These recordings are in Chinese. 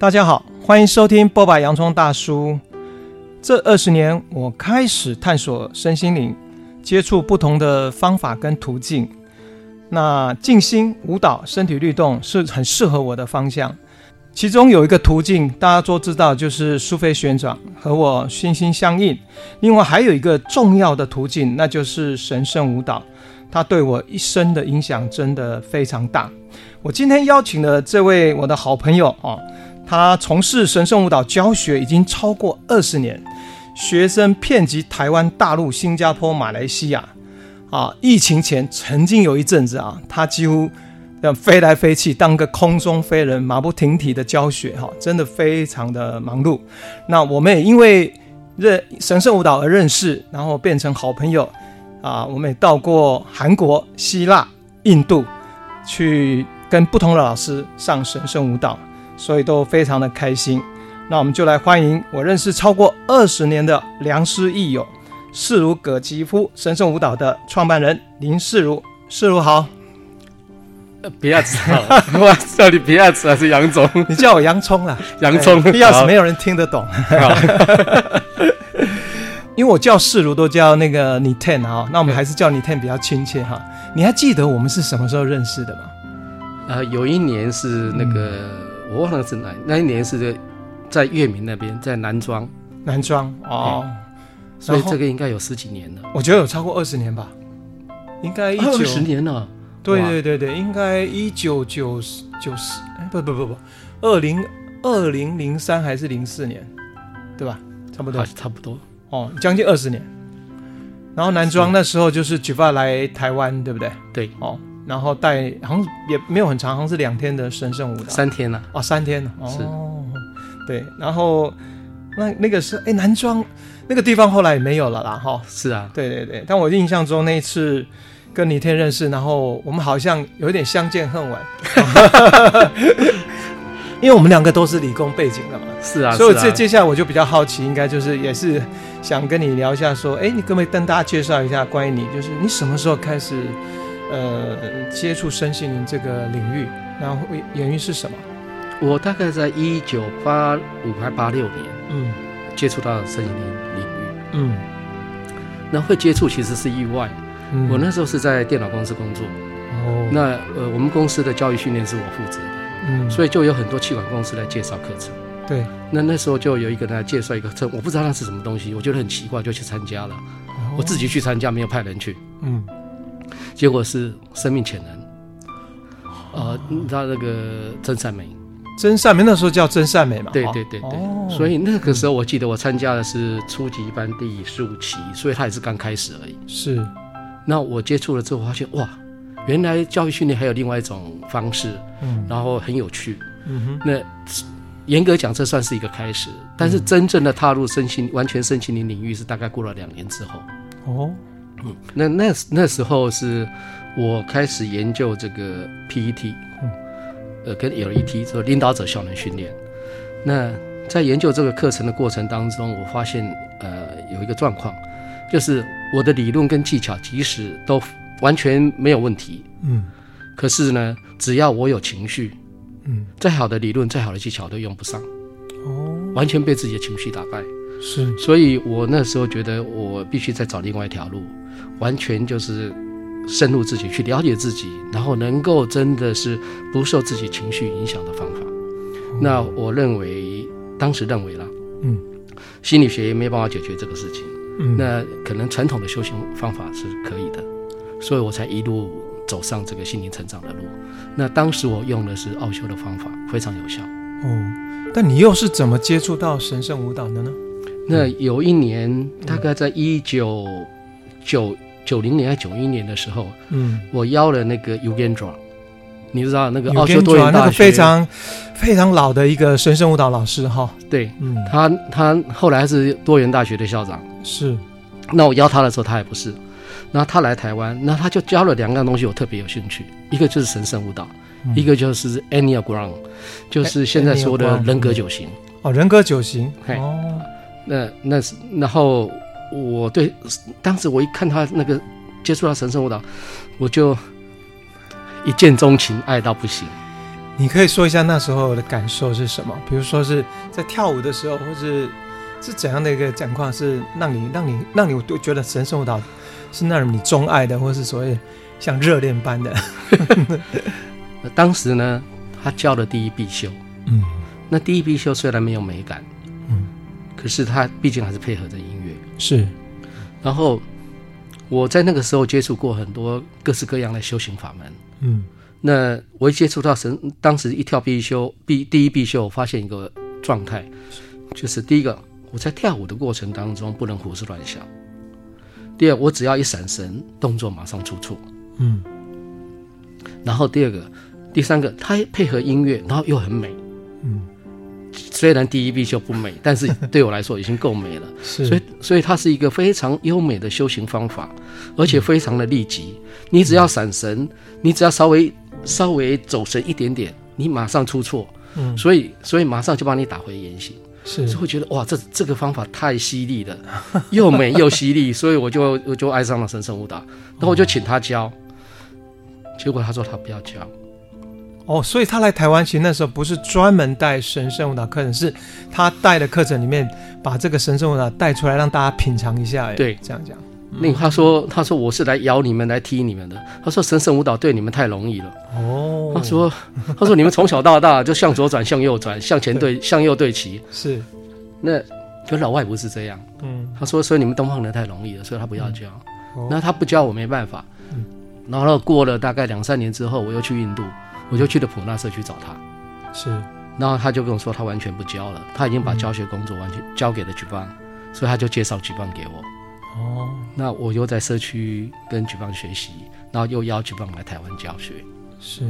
大家好，欢迎收听剥吧洋葱大叔。这二十年，我开始探索身心灵，接触不同的方法跟途径。那静心、舞蹈、身体律动是很适合我的方向。其中有一个途径，大家都知道，就是苏菲旋转，和我心心相印。另外还有一个重要的途径，那就是神圣舞蹈，它对我一生的影响真的非常大。我今天邀请了这位我的好朋友啊。他从事神圣舞蹈教学已经超过二十年，学生遍及台湾、大陆、新加坡、马来西亚。啊，疫情前曾经有一阵子啊，他几乎要飞来飞去，当个空中飞人，马不停蹄的教学，哈，真的非常的忙碌。那我们也因为认神圣舞蹈而认识，然后变成好朋友。啊，我们也到过韩国、希腊、印度，去跟不同的老师上神圣舞蹈。所以都非常的开心，那我们就来欢迎我认识超过二十年的良师益友，世如葛吉夫神圣舞蹈的创办人林世如，世如好。呃，不要子好，我叫你不要子还是杨总？你叫我洋葱啦，洋葱，不要子没有人听得懂。因为我叫世如都叫那个你 ten 哈，那我们还是叫你 ten 比较亲切哈。你还记得我们是什么时候认识的吗？呃，有一年是那个。嗯我忘了是哪那一年是在在月明那边，在南庄。南庄哦，所以这个应该有十几年了。我觉得有超过二十年吧，应该一九二十年了。对对对对，应该一九九九四，哎不不不不，二零二零零三还是零四年，对吧？差不多，差不多哦，将近二十年。然后南庄那时候就是 Jiva 来台湾，对不对？对，哦。然后带好像也没有很长，好像是两天的神圣舞蹈，三天了哦，三天了哦，是，对，然后那那个是哎南庄那个地方后来也没有了啦哈，哦、是啊，对对对，但我印象中那一次跟李天认识，然后我们好像有点相见恨晚，因为我们两个都是理工背景的嘛，是啊，所以这接下来我就比较好奇，应该就是也是想跟你聊一下，说，哎，你可不可以跟大家介绍一下关于你，就是你什么时候开始？呃，接触身心灵这个领域，然后原因是什么？我大概在一九八五还八六年，嗯，接触到身心灵领域，嗯，那会接触其实是意外。嗯，我那时候是在电脑公司工作，哦，那呃，我们公司的教育训练是我负责的，嗯，所以就有很多气管公司来介绍课程，对，那那时候就有一个人来介绍一个课，我不知道那是什么东西，我觉得很奇怪，就去参加了，哦，我自己去参加，没有派人去，嗯。结果是生命潜能，呃，你知道那个真善美，真善美那时候叫真善美嘛？对对对对，哦、所以那个时候我记得我参加的是初级班第十五期，所以他也是刚开始而已。是，那我接触了之后发现哇，原来教育训练还有另外一种方式，嗯，然后很有趣，嗯哼，那严格讲这算是一个开始，但是真正的踏入身心完全身心灵领域是大概过了两年之后，哦。嗯，那那那时候是我开始研究这个 PET，嗯，呃，跟 LET 这个领导者效能训练。那在研究这个课程的过程当中，我发现呃有一个状况，就是我的理论跟技巧即使都完全没有问题，嗯，可是呢，只要我有情绪，嗯，再好的理论、再好的技巧都用不上，哦，完全被自己的情绪打败。是，所以我那时候觉得我必须再找另外一条路。完全就是深入自己去了解自己，然后能够真的是不受自己情绪影响的方法。嗯、那我认为，当时认为了，嗯，心理学也没办法解决这个事情。嗯，那可能传统的修行方法是可以的，所以我才一路走上这个心灵成长的路。那当时我用的是奥修的方法，非常有效。哦，但你又是怎么接触到神圣舞蹈的呢？那有一年，大概在一九九。九零年还九一年的时候，嗯，我邀了那个 Yogendra，你知道那个奥修多元大学，那个非常非常老的一个神圣舞蹈老师哈。对，嗯，他他后来是多元大学的校长。是，那我邀他的时候，他也不是。那他来台湾，那他就教了两样东西，我特别有兴趣。一个就是神圣舞蹈，嗯、一个就是 a n y a g r a m 就是现在说的人格九型。哦，人格九型。嘿哦，那那是然后。我对当时我一看他那个接触到神圣舞蹈，我就一见钟情，爱到不行。你可以说一下那时候的感受是什么？比如说是在跳舞的时候，或是是怎样的一个情况，是让你让你让你都觉得神圣舞蹈是那种你钟爱的，或是所谓像热恋般的。当时呢，他教的第一必修，嗯，那第一必修虽然没有美感，嗯，可是他毕竟还是配合着音乐，是。然后我在那个时候接触过很多各式各样的修行法门，嗯，那我一接触到神，当时一跳必修必第一必修，我发现一个状态，就是第一个我在跳舞的过程当中不能胡思乱想，第二我只要一闪神，动作马上出错，嗯，然后第二个。第三个，它配合音乐，然后又很美。嗯，虽然第一必修不美，但是 对我来说已经够美了。是，所以所以它是一个非常优美的修行方法，而且非常的立即。嗯、你只要闪神，你只要稍微稍微走神一点点，你马上出错。嗯，所以所以马上就把你打回原形。是，就会觉得哇，这这个方法太犀利了，又美又犀利，所以我就我就爱上了神圣舞蹈。然后我就请他教，哦、结果他说他不要教。哦，所以他来台湾，其实那时候不是专门带神圣舞蹈课程，是他带的课程里面把这个神圣舞蹈带出来，让大家品尝一下。对，这样讲。那他说，他说我是来咬你们，来踢你们的。他说神圣舞蹈对你们太容易了。哦，他说，他说你们从小到大就向左转，向右转，向前对，向右对齐。是，那可老外不是这样。嗯，他说，所以你们东方人太容易了，所以他不要教。那他不教我没办法。嗯，然后过了大概两三年之后，我又去印度。我就去了普纳社区找他，是，然后他就跟我说他完全不教了，他已经把教学工作完全交给了举办，所以他就介绍举办给我。哦，那我又在社区跟举办学习，然后又邀举办来台湾教学。是。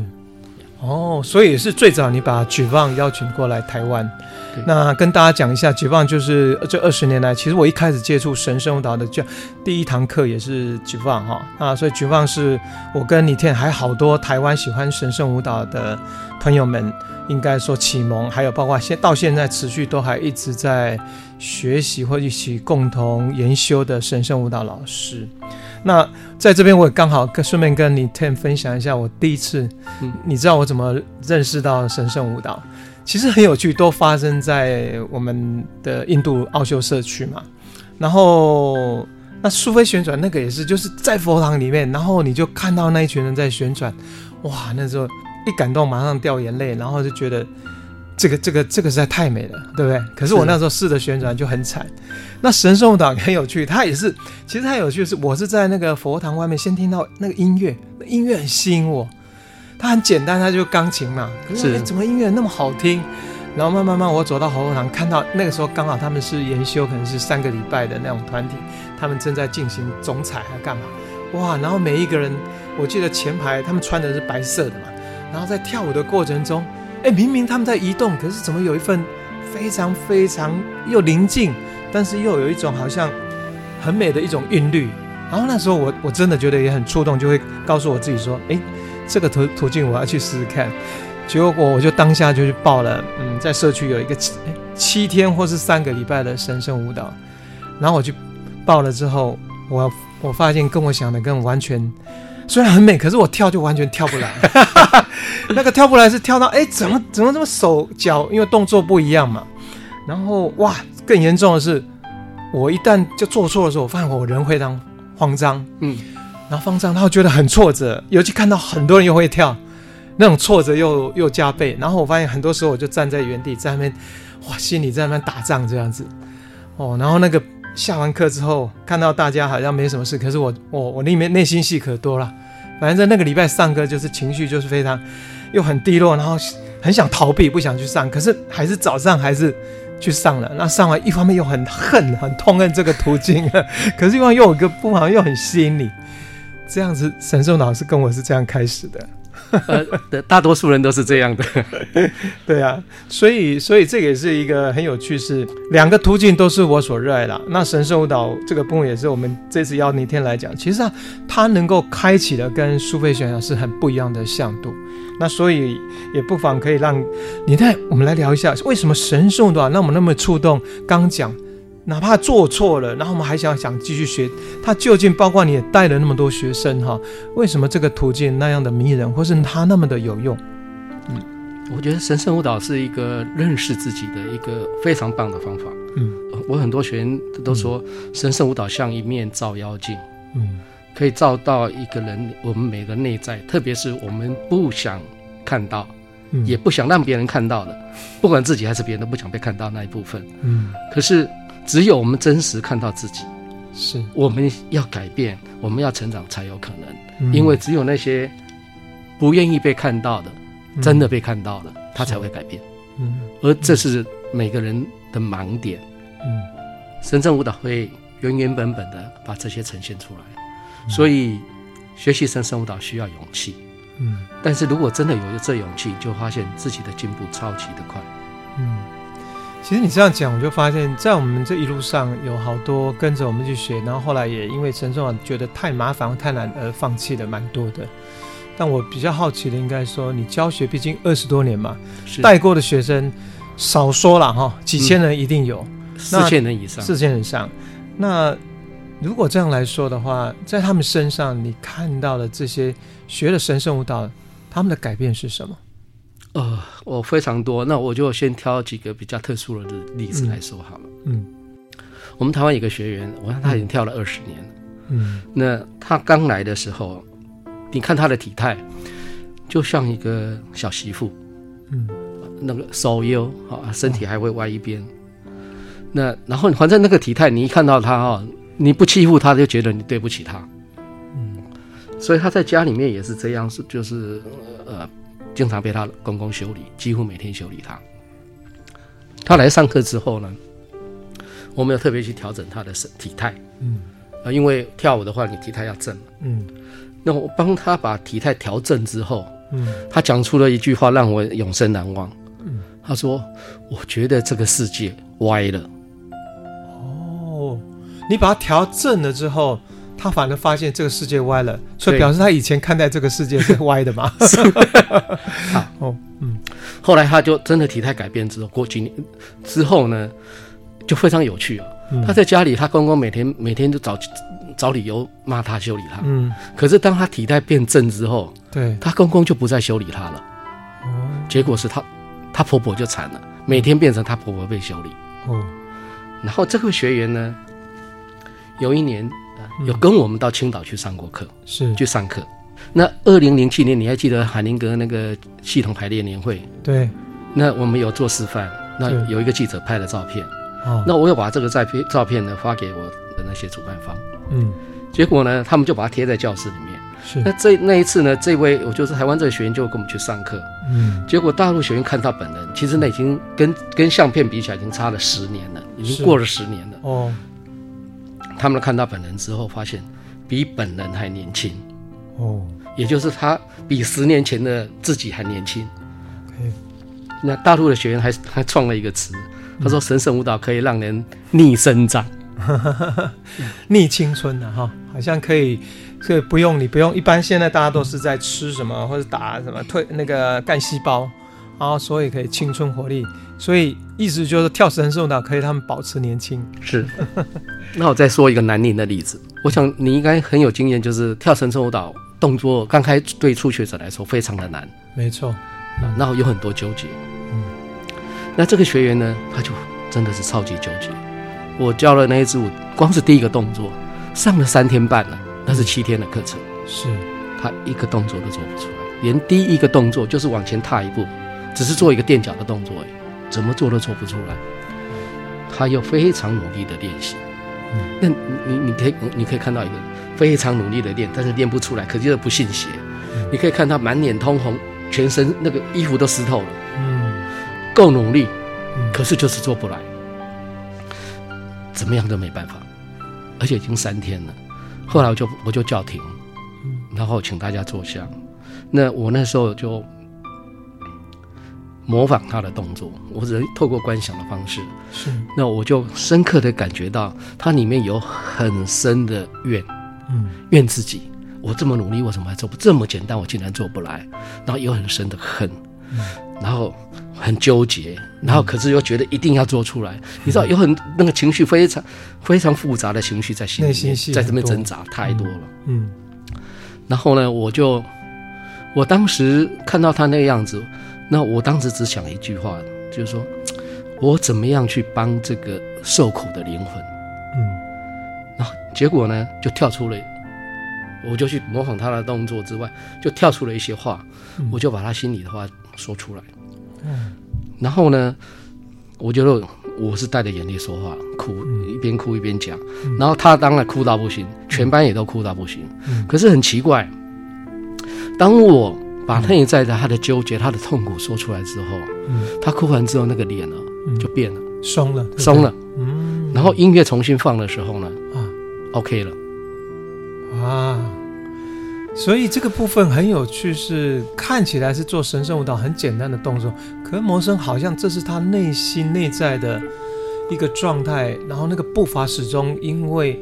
哦，所以也是最早你把举棒邀请过来台湾。那跟大家讲一下，举棒就是这二十年来，其实我一开始接触神圣舞蹈的就第一堂课也是举棒哈啊，所以举棒是我跟李天还好多台湾喜欢神圣舞蹈的朋友们，应该说启蒙，还有包括现到现在持续都还一直在学习或一起共同研修的神圣舞蹈老师。那在这边我也刚好跟顺便跟你 Tim 分享一下我第一次，嗯，你知道我怎么认识到神圣舞蹈？其实很有趣，都发生在我们的印度奥修社区嘛。然后那苏菲旋转那个也是，就是在佛堂里面，然后你就看到那一群人在旋转，哇，那时候一感动马上掉眼泪，然后就觉得。这个这个这个实在太美了，对不对？可是我那时候试着旋转就很惨。那神圣舞蹈很有趣，它也是，其实它有趣的是，我是在那个佛堂外面先听到那个音乐，那音乐很吸引我。它很简单，它就钢琴嘛。可是，是怎么音乐那么好听？然后慢慢慢，我走到佛堂，看到那个时候刚好他们是研修，可能是三个礼拜的那种团体，他们正在进行总彩还干嘛？哇！然后每一个人，我记得前排他们穿的是白色的嘛，然后在跳舞的过程中。哎，明明他们在移动，可是怎么有一份非常非常又宁静，但是又有一种好像很美的一种韵律。然后那时候我我真的觉得也很触动，就会告诉我自己说：“哎，这个途途径我要去试试看。”结果我就当下就去报了，嗯，在社区有一个七七天或是三个礼拜的神圣舞蹈。然后我去报了之后，我我发现跟我想的跟完全。虽然很美，可是我跳就完全跳不来。那个跳不来是跳到哎，怎么怎么这么手脚，因为动作不一样嘛。然后哇，更严重的是，我一旦就做错的时候，我发现我人非常慌张，嗯，然后慌张，然后觉得很挫折。尤其看到很多人又会跳，那种挫折又又加倍。然后我发现很多时候我就站在原地，在那边哇，心里在那边打仗这样子。哦，然后那个。下完课之后，看到大家好像没什么事，可是我我我里面内心戏可多了。反正在那个礼拜上课，就是情绪就是非常又很低落，然后很想逃避，不想去上，可是还是早上还是去上了。那上完一方面又很恨，很痛恨这个途径，可是一方又有一个不好又很吸引你。这样子，神圣老师跟我是这样开始的。呃，大多数人都是这样的，对啊，所以所以这个也是一个很有趣事，两个途径都是我所热爱的。那神圣舞蹈这个部分也是我们这次邀那天来讲，其实啊，它能够开启的跟苏菲旋转是很不一样的向度。那所以也不妨可以让你带我们来聊一下，为什么神圣舞蹈让我们那么触动？刚讲。哪怕做错了，然后我们还想想继续学，他究竟包括你也带了那么多学生哈？为什么这个途径那样的迷人，或是他那么的有用？嗯，我觉得神圣舞蹈是一个认识自己的一个非常棒的方法。嗯，我很多学员都说，神圣舞蹈像一面照妖镜。嗯，可以照到一个人，我们每个内在，特别是我们不想看到，嗯、也不想让别人看到的，不管自己还是别人都不想被看到那一部分。嗯，可是只有我们真实看到自己，是我们要改变，我们要成长才有可能。嗯、因为只有那些不愿意被看到的。真的被看到了，他才会改变。嗯，而这是每个人的盲点。嗯，深圳舞蹈会原原本本的把这些呈现出来，嗯、所以学习生生舞蹈需要勇气。嗯，但是如果真的有这勇气，就发现自己的进步超级的快。嗯，其实你这样讲，我就发现，在我们这一路上有好多跟着我们去学，然后后来也因为神圣舞蹈觉得太麻烦、太难而放弃的蛮多的。但我比较好奇的，应该说你教学毕竟二十多年嘛，带过的学生少说了哈，几千人一定有，四千人以上，四千人以上。那如果这样来说的话，在他们身上你看到的这些学了神圣舞蹈，他们的改变是什么？呃，我非常多，那我就先挑几个比较特殊的例子来说好了。嗯，我们台湾有个学员，我看他已经跳了二十年了。嗯，那他刚来的时候。你看他的体态，就像一个小媳妇，嗯，那个手优啊，身体还会歪一边。那然后反正那个体态，你一看到他啊，你不欺负他，就觉得你对不起他。嗯，所以他在家里面也是这样，是就是呃，经常被他公公修理，几乎每天修理他。他来上课之后呢，我们要特别去调整他的身体态，嗯，啊，因为跳舞的话，你体态要正，嗯。那我帮他把体态调正之后，嗯，他讲出了一句话让我永生难忘。嗯，他说：“我觉得这个世界歪了。”哦，你把它调正了之后，他反而发现这个世界歪了，所以表示他以前看待这个世界是歪的嘛？好，哦，嗯，后来他就真的体态改变之后，过几年之后呢，就非常有趣了。嗯，他在家里，他公公每天每天都找。找理由骂他修理他，嗯，可是当他体态变正之后，对，他公公就不再修理他了，哦，结果是他，他婆婆就惨了，每天变成他婆婆被修理，哦，然后这个学员呢，有一年有跟我们到青岛去上过课，是。去上课，那二零零七年你还记得海宁格那个系统排列年会？对，那我们有做示范，那有一个记者拍了照片，哦，那我又把这个照片照片呢发给我的那些主办方。嗯，结果呢，他们就把它贴在教室里面。是，那这那一次呢，这位我就是台湾这个学员就跟我们去上课。嗯，结果大陆学员看到本人，其实那已经跟跟相片比起来已经差了十年了，已经过了十年了。哦，他们看到本人之后，发现比本人还年轻。哦，也就是他比十年前的自己还年轻。那大陆的学员还 还创了一个词，他说神圣舞蹈可以让人逆生长。逆青春的哈，好像可以，所以不用你不用。一般现在大家都是在吃什么或者打什么退那个干细胞，然后所以可以青春活力。所以意思就是跳神圣舞蹈可以他们保持年轻。是。那我再说一个南宁的例子，我想你应该很有经验，就是跳神圣舞蹈动作刚开对初学者来说非常的难。没错。然后有很多纠结。嗯。那这个学员呢，他就真的是超级纠结。我教了那一支舞，光是第一个动作，上了三天半了，那是七天的课程，是他一个动作都做不出来，连第一个动作就是往前踏一步，只是做一个垫脚的动作，怎么做都做不出来。他又非常努力的练习，那你你可以你可以看到一个非常努力的练，但是练不出来，可就是不信邪。你可以看他满脸通红，全身那个衣服都湿透了，嗯，够努力，可是就是做不来。怎么样都没办法，而且已经三天了。后来我就我就叫停，然后请大家坐下。那我那时候就模仿他的动作，我只能透过观想的方式。是。那我就深刻的感觉到他里面有很深的怨，嗯，怨自己。我这么努力，为什么还做不这么简单？我竟然做不来。然后有很深的恨，嗯，然后。很纠结，然后可是又觉得一定要做出来，嗯、你知道有很那个情绪非常非常复杂的情绪在心里面，在这边挣扎太多了。嗯，嗯然后呢，我就我当时看到他那个样子，那我当时只想一句话，就是说，我怎么样去帮这个受苦的灵魂？嗯，然后结果呢，就跳出了，我就去模仿他的动作之外，就跳出了一些话，嗯、我就把他心里的话说出来。嗯，然后呢，我觉得我是带着眼泪说话，哭，一边哭一边讲。嗯、然后他当然哭到不行，全班也都哭到不行。嗯、可是很奇怪，当我把内在的他的纠结、他的痛苦说出来之后，嗯，他哭完之后，那个脸呢就变了，松了，松了。嗯，然后音乐重新放的时候呢，啊，OK 了，啊，所以这个部分很有趣，是看起来是做神圣舞蹈很简单的动作，可是魔生好像这是他内心内在的一个状态，然后那个步伐始终因为。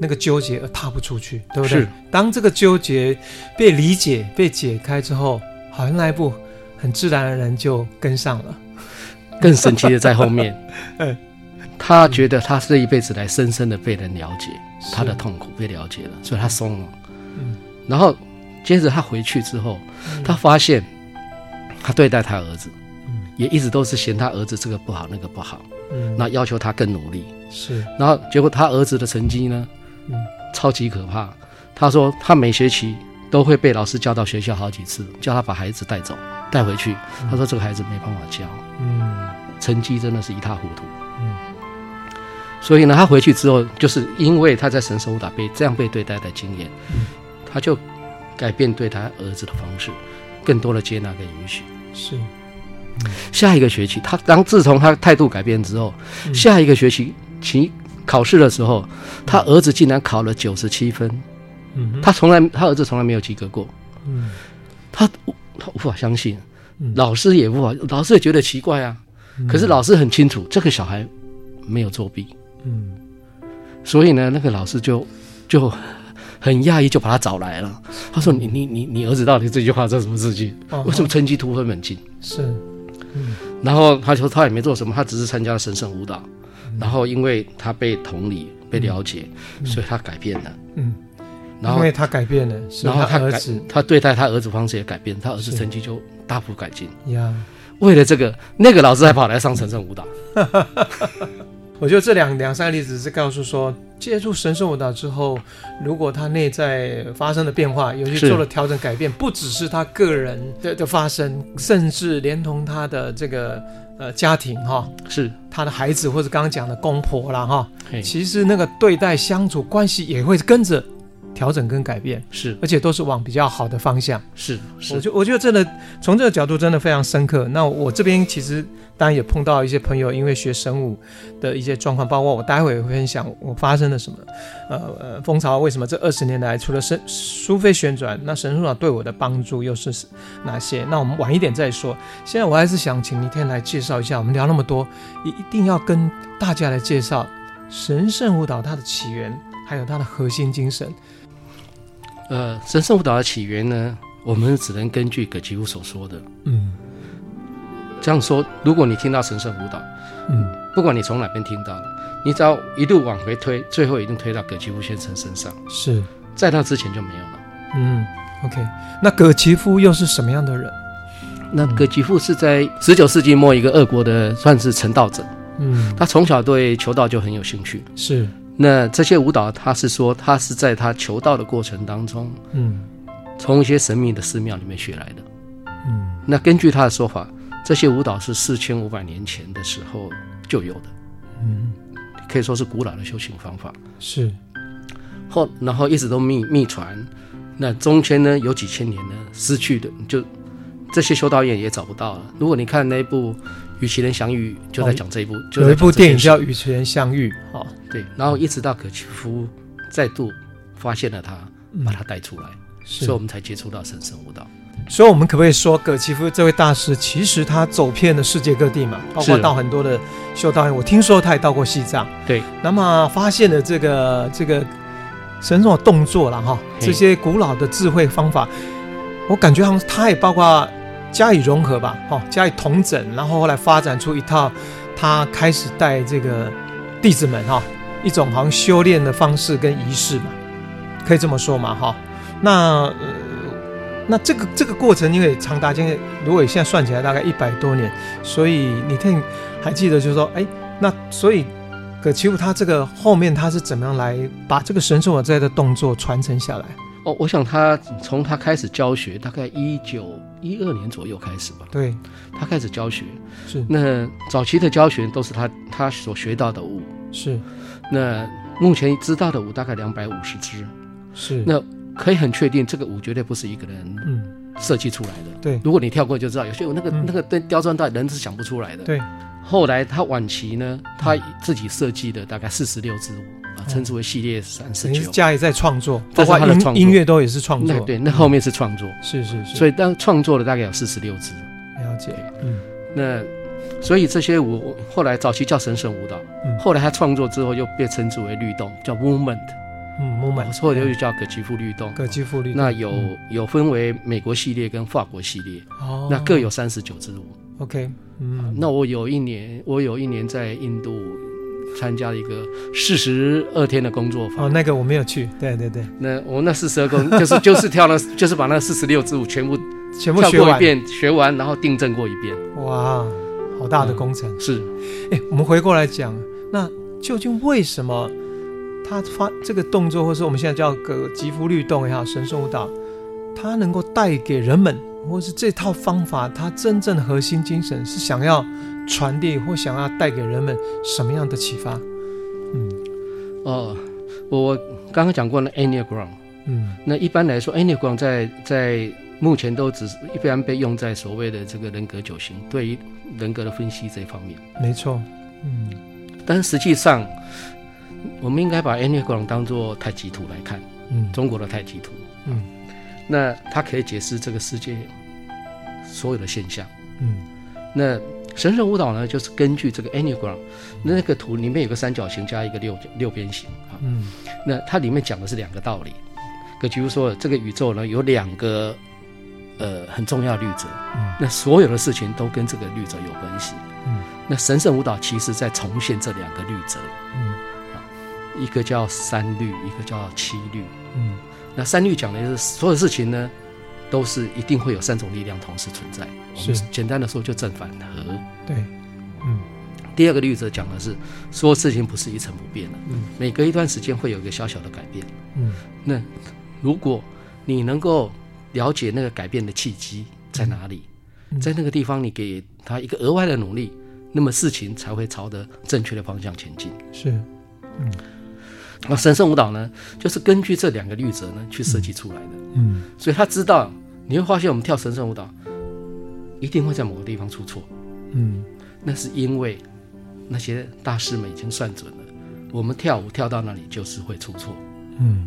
那个纠结而踏不出去，对不对？是。当这个纠结被理解、被解开之后，好像那一步很自然而然就跟上了。更神奇的在后面，嗯，他觉得他这一辈子来深深的被人了解，他的痛苦被了解了，所以他松了。嗯。然后接着他回去之后，他发现他对待他儿子，也一直都是嫌他儿子这个不好那个不好，嗯，那要求他更努力。是。然后结果他儿子的成绩呢？嗯，超级可怕。他说他每学期都会被老师叫到学校好几次，叫他把孩子带走、带回去。他说这个孩子没办法教，嗯，成绩真的是一塌糊涂。嗯，所以呢，他回去之后，就是因为他在神圣舞蹈被这样被对待的经验，嗯他就改变对他儿子的方式，更多的接纳跟允许。是，下一个学期，他当自从他态度改变之后，下一个学期其。考试的时候，他儿子竟然考了九十七分，嗯，他从来他儿子从来没有及格过，嗯，他他无法相信，嗯、老师也无法，老师也觉得奇怪啊，嗯、可是老师很清楚这个小孩没有作弊，嗯，所以呢，那个老师就就很讶异，就把他找来了。他说：“你你你你儿子到底这句话做什么事情？哦、为什么成绩突飞猛进？”是，嗯，然后他说他也没做什么，他只是参加了神圣舞蹈。然后，因为他被同理、被了解，嗯、所以他改变了。嗯，然后因为他改变了，然后他儿子他对待他儿子方式也改变，他儿子成绩就大幅改进。呀，为了这个，那个老师还跑来上神圣舞蹈。我觉得这两两三个例子是告诉说，接触神圣舞蹈之后，如果他内在发生的变化，尤其做了调整改变，不只是他个人的的发生，甚至连同他的这个。呃，家庭哈，是他的孩子或者刚刚讲的公婆啦哈，其实那个对待相处关系也会跟着调整跟改变，是，而且都是往比较好的方向，是，是我就我觉得真的从这个角度真的非常深刻。那我这边其实。当然也碰到一些朋友，因为学神舞的一些状况，包括我待会也会分享我发生了什么。呃呃，风潮为什么这二十年来，除了神苏菲旋转，那神圣舞蹈对我的帮助又是哪些？那我们晚一点再说。现在我还是想请明天来介绍一下。我们聊那么多，一一定要跟大家来介绍神圣舞蹈它的起源，还有它的核心精神。呃，神圣舞蹈的起源呢，我们只能根据葛吉夫所说的，嗯。这样说，如果你听到神圣舞蹈，嗯，不管你从哪边听到的，你只要一路往回推，最后一定推到葛吉夫先生身上。是，在他之前就没有了。嗯，OK。那葛吉夫又是什么样的人？那葛吉夫是在十九世纪末一个俄国的算是成道者。嗯，他从小对求道就很有兴趣。是。那这些舞蹈，他是说他是在他求道的过程当中，嗯，从一些神秘的寺庙里面学来的。嗯，那根据他的说法。这些舞蹈是四千五百年前的时候就有的，嗯，可以说是古老的修行方法。是，后然后一直都秘秘传，那中间呢有几千年呢失去的，就这些修道院也找不到了。如果你看那一部《与其人相遇》，就在讲这一部，哦、有一部电影叫《与其人相遇》。哦，对，然后一直到葛奇夫再度发现了他，把他带出来，嗯、所以我们才接触到神圣舞蹈。所以，我们可不可以说，葛奇夫这位大师其实他走遍了世界各地嘛，包括到很多的修道院。我听说他也到过西藏。对。那么发现了这个这个神圣的动作了哈，这些古老的智慧方法，我感觉好像他也包括加以融合吧，哈，加以统整，然后后来发展出一套他开始带这个弟子们哈一种好像修炼的方式跟仪式嘛，可以这么说嘛哈。那。那这个这个过程，因为长达今，如果现在算起来大概一百多年，所以你听还记得就是说，哎，那所以葛奇夫他这个后面他是怎么样来把这个神圣舞蹈的动作传承下来？哦，我想他从他开始教学，大概一九一二年左右开始吧。对，他开始教学是。那早期的教学都是他他所学到的舞是。那目前知道的舞大概两百五十支是。那可以很确定，这个舞绝对不是一个人嗯设计出来的。对，如果你跳过就知道，有些舞那个、嗯、那个对刁钻到人是想不出来的。对。后来他晚期呢，他自己设计的大概四十六支舞。称之为系列三十九，家里在创作，包括他的创音乐都也是创作。对，那后面是创作，是是是。所以当创作的大概有四十六支。了解，嗯。那所以这些舞后来早期叫神圣舞蹈，后来他创作之后又被称之为律动，叫 movement。嗯，movement。或者又叫葛吉夫律动。葛吉夫律动。那有有分为美国系列跟法国系列，哦，那各有三十九支舞。OK，嗯。那我有一年，我有一年在印度。参加了一个四十二天的工作坊。哦，那个我没有去。对对对，那我那四十二公就是 就是跳了，就是把那四十六支舞全部全部学过一遍，学完然后订正过一遍。哇，好大的工程。嗯、是，哎，我们回过来讲，那究竟为什么他发这个动作，或是我们现在叫个吉夫律动也好，神圣舞蹈，它能够带给人们，或是这套方法，它真正的核心精神是想要。传递或想要带给人们什么样的启发？嗯，哦，我刚刚讲过了 Enneagram，嗯，那一般来说 Enneagram 在在目前都只是一般被用在所谓的这个人格九型，对于人格的分析这一方面。没错，嗯，但实际上我们应该把 Enneagram 当做太极图来看，嗯，中国的太极图，嗯，那它可以解释这个世界所有的现象，嗯，那。神圣舞蹈呢，就是根据这个 Enneagram，那个图里面有个三角形加一个六六边形啊。嗯，那它里面讲的是两个道理。可比如说，这个宇宙呢有两个呃很重要的律则，嗯，那所有的事情都跟这个律则有关系。嗯，那神圣舞蹈其实在重现这两个律则。嗯，啊，一个叫三律，一个叫七律。嗯，那三律讲的就是所有事情呢。都是一定会有三种力量同时存在。是简单的说，就正反合。对，嗯。第二个律则讲的是，所有事情不是一成不变的。嗯。每隔一段时间会有一个小小的改变。嗯。那如果你能够了解那个改变的契机在哪里，嗯、在那个地方你给他一个额外的努力，那么事情才会朝着正确的方向前进。是。嗯。那神圣舞蹈呢，就是根据这两个律则呢去设计出来的。嗯，所以他知道，你会发现我们跳神圣舞蹈，一定会在某个地方出错。嗯，那是因为那些大师们已经算准了，我们跳舞跳到那里就是会出错。嗯，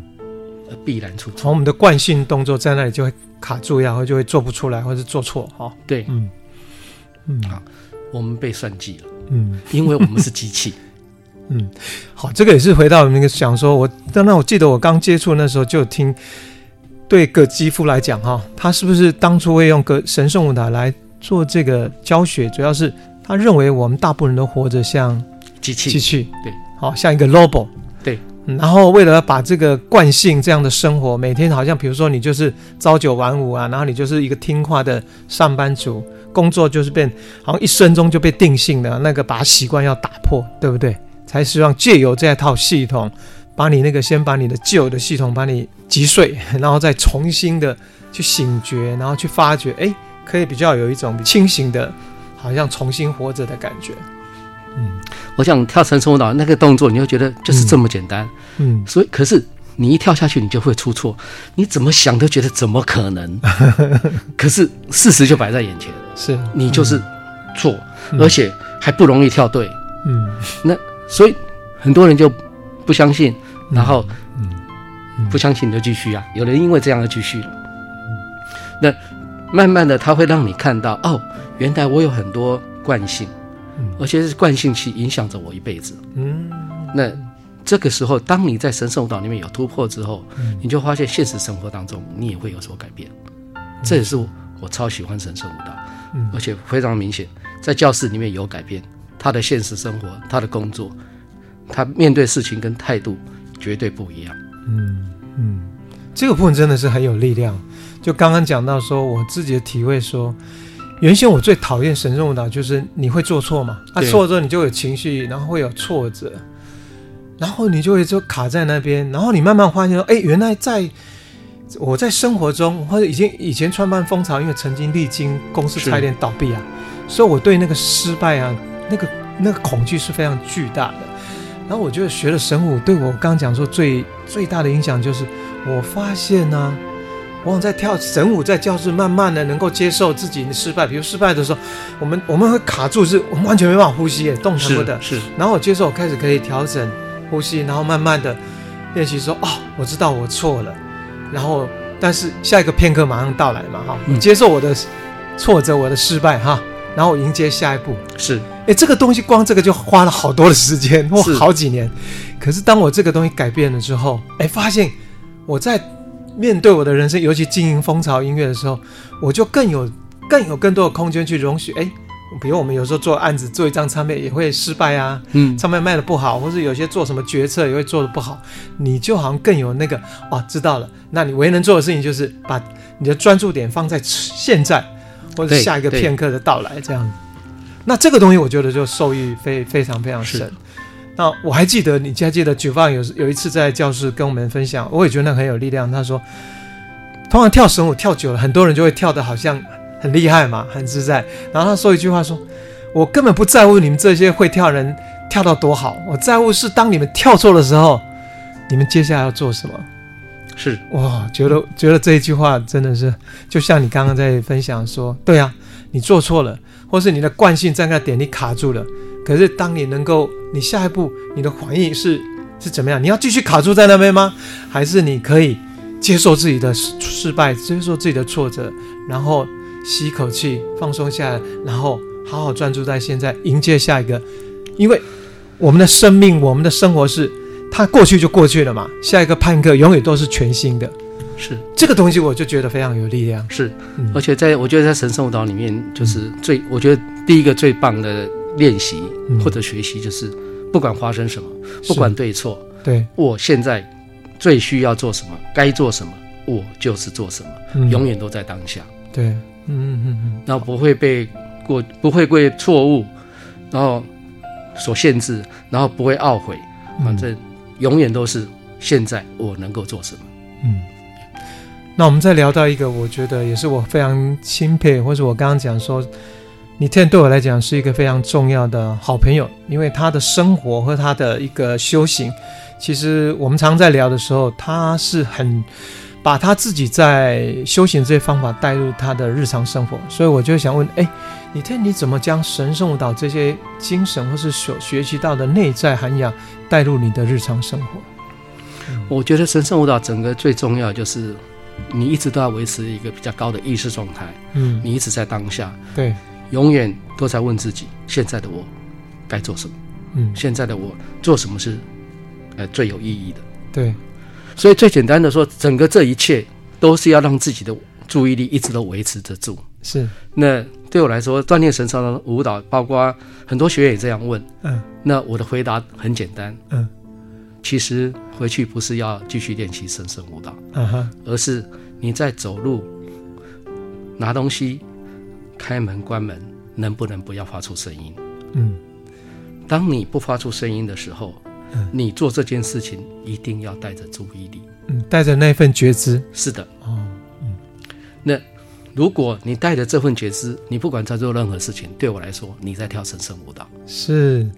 必然出错。从我们的惯性动作在那里就会卡住，然后就会做不出来，或者做错。哈，对，嗯嗯，好，我们被算计了。嗯，因为我们是机器。嗯，好，这个也是回到那个想说，我当然我记得我刚接触那时候就听，对葛基夫来讲哈，他是不是当初会用个神圣舞台来做这个教学？主要是他认为我们大部分人都活着像机器，机器对，好像一个 robot 对，然后为了把这个惯性这样的生活，每天好像比如说你就是朝九晚五啊，然后你就是一个听话的上班族，工作就是变好像一生中就被定性的那个，把习惯要打破，对不对？才希望借由这套系统，把你那个先把你的旧的系统把你击碎，然后再重新的去醒觉，然后去发掘，哎，可以比较有一种清醒的，好像重新活着的感觉。嗯，我想跳神圣舞蹈那个动作，你会觉得就是这么简单。嗯，所以可是你一跳下去，你就会出错，你怎么想都觉得怎么可能？可是事实就摆在眼前，是你就是错，而且还不容易跳对。嗯，那。所以很多人就不相信，然后不相信你就继续啊。有人因为这样而继续了。那慢慢的他会让你看到哦，原来我有很多惯性，而且是惯性去影响着我一辈子。嗯，那这个时候，当你在神圣舞蹈里面有突破之后，你就发现现实生活当中你也会有所改变。这也是我超喜欢神圣舞蹈，而且非常明显，在教室里面有改变。他的现实生活，他的工作，他面对事情跟态度绝对不一样。嗯嗯，这个部分真的是很有力量。就刚刚讲到说，我自己的体会说，原先我最讨厌神圣舞蹈，就是你会做错嘛，啊，错了之后你就有情绪，然后会有挫折，然后你就会就卡在那边，然后你慢慢发现说，哎，原来在我在生活中，或者已经以前创办风潮，因为曾经历经公司差点倒闭啊，所以我对那个失败啊，那个那个恐惧是非常巨大的。然后我觉得学了神舞，对我刚刚讲说最最大的影响就是，我发现呢、啊，往在跳神舞，在教室慢慢的能够接受自己的失败。比如失败的时候，我们我们会卡住，是我们完全没办法呼吸，动弹不得。是。然后我接受，我开始可以调整呼吸，然后慢慢的练习说，哦，我知道我错了。然后，但是下一个片刻马上到来嘛，哈，你接受我的挫折，我的失败，哈。然后迎接下一步是，哎，这个东西光这个就花了好多的时间，或好几年。可是当我这个东西改变了之后，哎，发现我在面对我的人生，尤其经营蜂巢音乐的时候，我就更有更有更多的空间去容许。哎，比如我们有时候做案子，做一张唱片也会失败啊，嗯，唱片卖的不好，或是有些做什么决策也会做的不好，你就好像更有那个哦，知道了。那你唯一能做的事情就是把你的专注点放在现在。或者下一个片刻的到来，这样，那这个东西我觉得就受益非非常非常深。那我还记得，你还记得 Giovanni 有有一次在教室跟我们分享，我也觉得那很有力量。他说，通常跳绳舞跳久了，很多人就会跳得好像很厉害嘛，很自在。然后他说一句话说，我根本不在乎你们这些会跳人跳到多好，我在乎是当你们跳错的时候，你们接下来要做什么。是哇，觉得觉得这一句话真的是，就像你刚刚在分享说，对啊，你做错了，或是你的惯性在那点你卡住了，可是当你能够，你下一步你的反应是是怎么样？你要继续卡住在那边吗？还是你可以接受自己的失失败，接受自己的挫折，然后吸一口气，放松下来，然后好好专注在现在，迎接下一个，因为我们的生命，我们的生活是。它过去就过去了嘛，下一个片刻永远都是全新的，是。这个东西，我就觉得非常有力量。是，嗯、而且在我觉得在神圣舞蹈里面，就是最、嗯、我觉得第一个最棒的练习或者学习，就是不管发生什么，不管对错，对，我现在最需要做什么，该做什么，我就是做什么，嗯、永远都在当下。对，嗯嗯嗯嗯，然后不会被过，不会被错误，然后所限制，然后不会懊悔，反正。永远都是现在，我能够做什么？嗯，那我们再聊到一个，我觉得也是我非常钦佩，或者我刚刚讲说，你天对我来讲是一个非常重要的好朋友，因为他的生活和他的一个修行，其实我们常在聊的时候，他是很把他自己在修行这些方法带入他的日常生活，所以我就想问，哎。你看你怎么将神圣舞蹈这些精神或是所学习到的内在涵养带入你的日常生活？我觉得神圣舞蹈整个最重要就是你一直都要维持一个比较高的意识状态。嗯，你一直在当下，对，永远都在问自己：现在的我该做什么？嗯，现在的我做什么是呃最有意义的？对，所以最简单的说，整个这一切都是要让自己的注意力一直都维持得住。是，那。对我来说，锻炼神操的舞蹈，包括很多学员也这样问。嗯，那我的回答很简单。嗯，其实回去不是要继续练习神圣舞蹈，而是你在走路、拿东西、开门、关门，能不能不要发出声音？嗯，当你不发出声音的时候，嗯，你做这件事情一定要带着注意力，嗯，带着那份觉知。是的。哦，嗯，那。如果你带着这份觉知，你不管在做任何事情，对我来说，你在跳神圣舞蹈。是，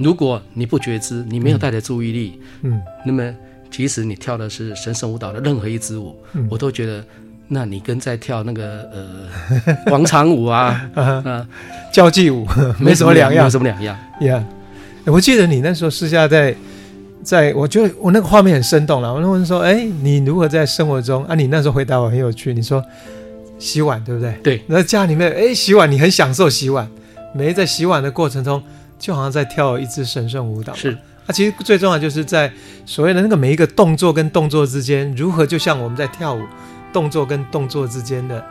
如果你不觉知，你没有带着注意力，嗯，那么即使你跳的是神圣舞蹈的任何一支舞，嗯，我都觉得，那你跟在跳那个呃 广场舞啊啊交际舞没什么两样，什么两样。呀，我记得你那时候私下在在，我觉得我那个画面很生动了。我问说，哎，你如何在生活中啊？你那时候回答我很有趣，你说。洗碗对不对？对。那家里面，哎，洗碗你很享受洗碗，每在洗碗的过程中，就好像在跳一支神圣舞蹈。是。啊，其实最重要就是在所谓的那个每一个动作跟动作之间，如何就像我们在跳舞，动作跟动作之间的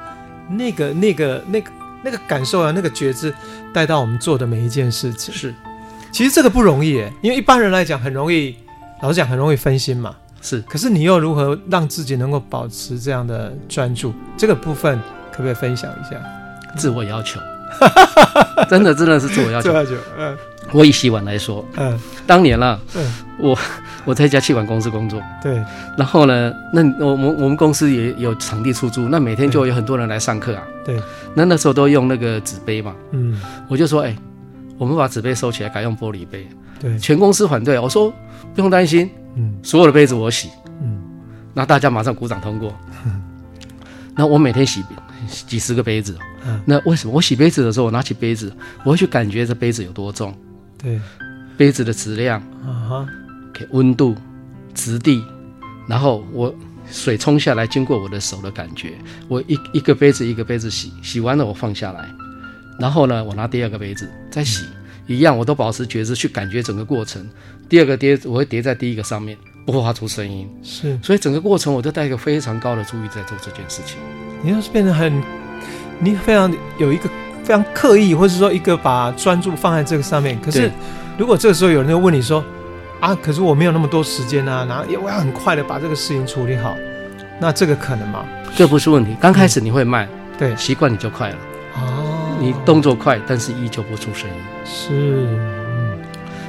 那个、那个、那个、那个感受啊，那个觉知带到我们做的每一件事情。是。其实这个不容易诶，因为一般人来讲很容易，老实讲很容易分心嘛。是。可是你又如何让自己能够保持这样的专注？这个部分可不可以分享一下？自我要求，真的真的是自我要求。自我以洗碗来说，嗯，当年了，嗯，我 我在一家气管公司工作，对，然后呢，那我们我们公司也有场地出租，那每天就有很多人来上课啊，对，那那时候都用那个纸杯嘛，嗯，我就说，哎，我们把纸杯收起来，改用玻璃杯，对，全公司反对，我说不用担心，嗯，所有的杯子我洗，嗯，那大家马上鼓掌通过，那我每天洗几十个杯子，嗯，那为什么？我洗杯子的时候，我拿起杯子，我会去感觉这杯子有多重。对，杯子的质量啊哈，给温度、质地，然后我水冲下来，经过我的手的感觉，我一一个杯子一个杯子洗，洗完了我放下来，然后呢，我拿第二个杯子再洗，嗯、一样我都保持觉知去感觉整个过程。第二个叠我会叠在第一个上面，不会发出声音。是，所以整个过程我都带一个非常高的注意在做这件事情。你要是变得很，你非常有一个。非常刻意，或是说一个把专注放在这个上面。可是，如果这个时候有人就问你说：“啊，可是我没有那么多时间啊，然后我要很快的把这个事情处理好，那这个可能吗？”这不是问题。刚开始你会慢，嗯、对，习惯你就快了。哦，你动作快，但是依旧不出声音。是，嗯，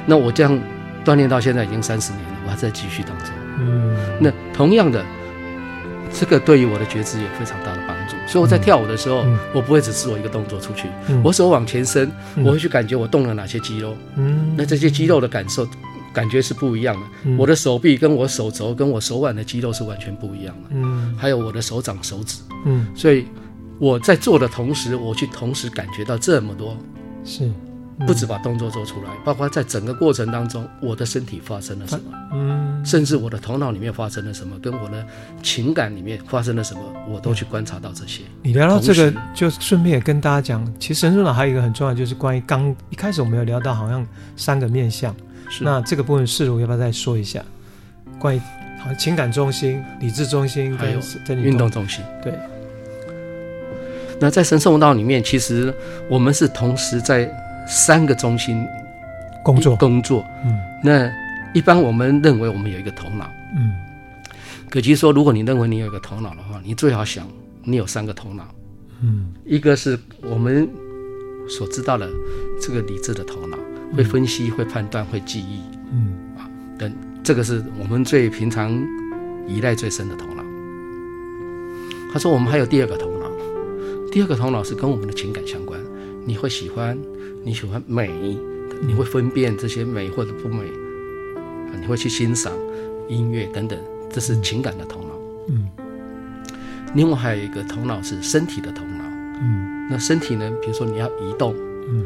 那我这样锻炼到现在已经三十年了，我还在继续当中。嗯，那同样的。这个对于我的觉知有非常大的帮助，所以我在跳舞的时候，嗯、我不会只做一个动作出去，嗯、我手往前伸，嗯、我会去感觉我动了哪些肌肉，嗯，那这些肌肉的感受感觉是不一样的。嗯、我的手臂跟我手肘跟我手腕的肌肉是完全不一样的，嗯，还有我的手掌手指，嗯，所以我在做的同时，我去同时感觉到这么多，是。不止把动作做出来，包括在整个过程当中，我的身体发生了什么，嗯，甚至我的头脑里面发生了什么，跟我的情感里面发生了什么，我都去观察到这些。你聊到这个，就顺便也跟大家讲，其实神圣脑还有一个很重要，就是关于刚一开始我们有聊到，好像三个面相。是那这个部分，世如要不要再说一下？关于好像情感中心、理智中心，还有运动中心。对。那在神圣道里面，其实我们是同时在。三个中心工作。工作，嗯，那一般我们认为我们有一个头脑，嗯，葛吉说，如果你认为你有一个头脑的话，你最好想你有三个头脑，嗯，一个是我们所知道的这个理智的头脑，会分析、会判断、会记忆，嗯。啊，等这个是我们最平常依赖最深的头脑。他说我们还有第二个头脑，第二个头脑是跟我们的情感相关，你会喜欢。你喜欢美，你会分辨这些美或者不美，你会去欣赏音乐等等，这是情感的头脑。嗯。另外还有一个头脑是身体的头脑。嗯。那身体呢？比如说你要移动，嗯，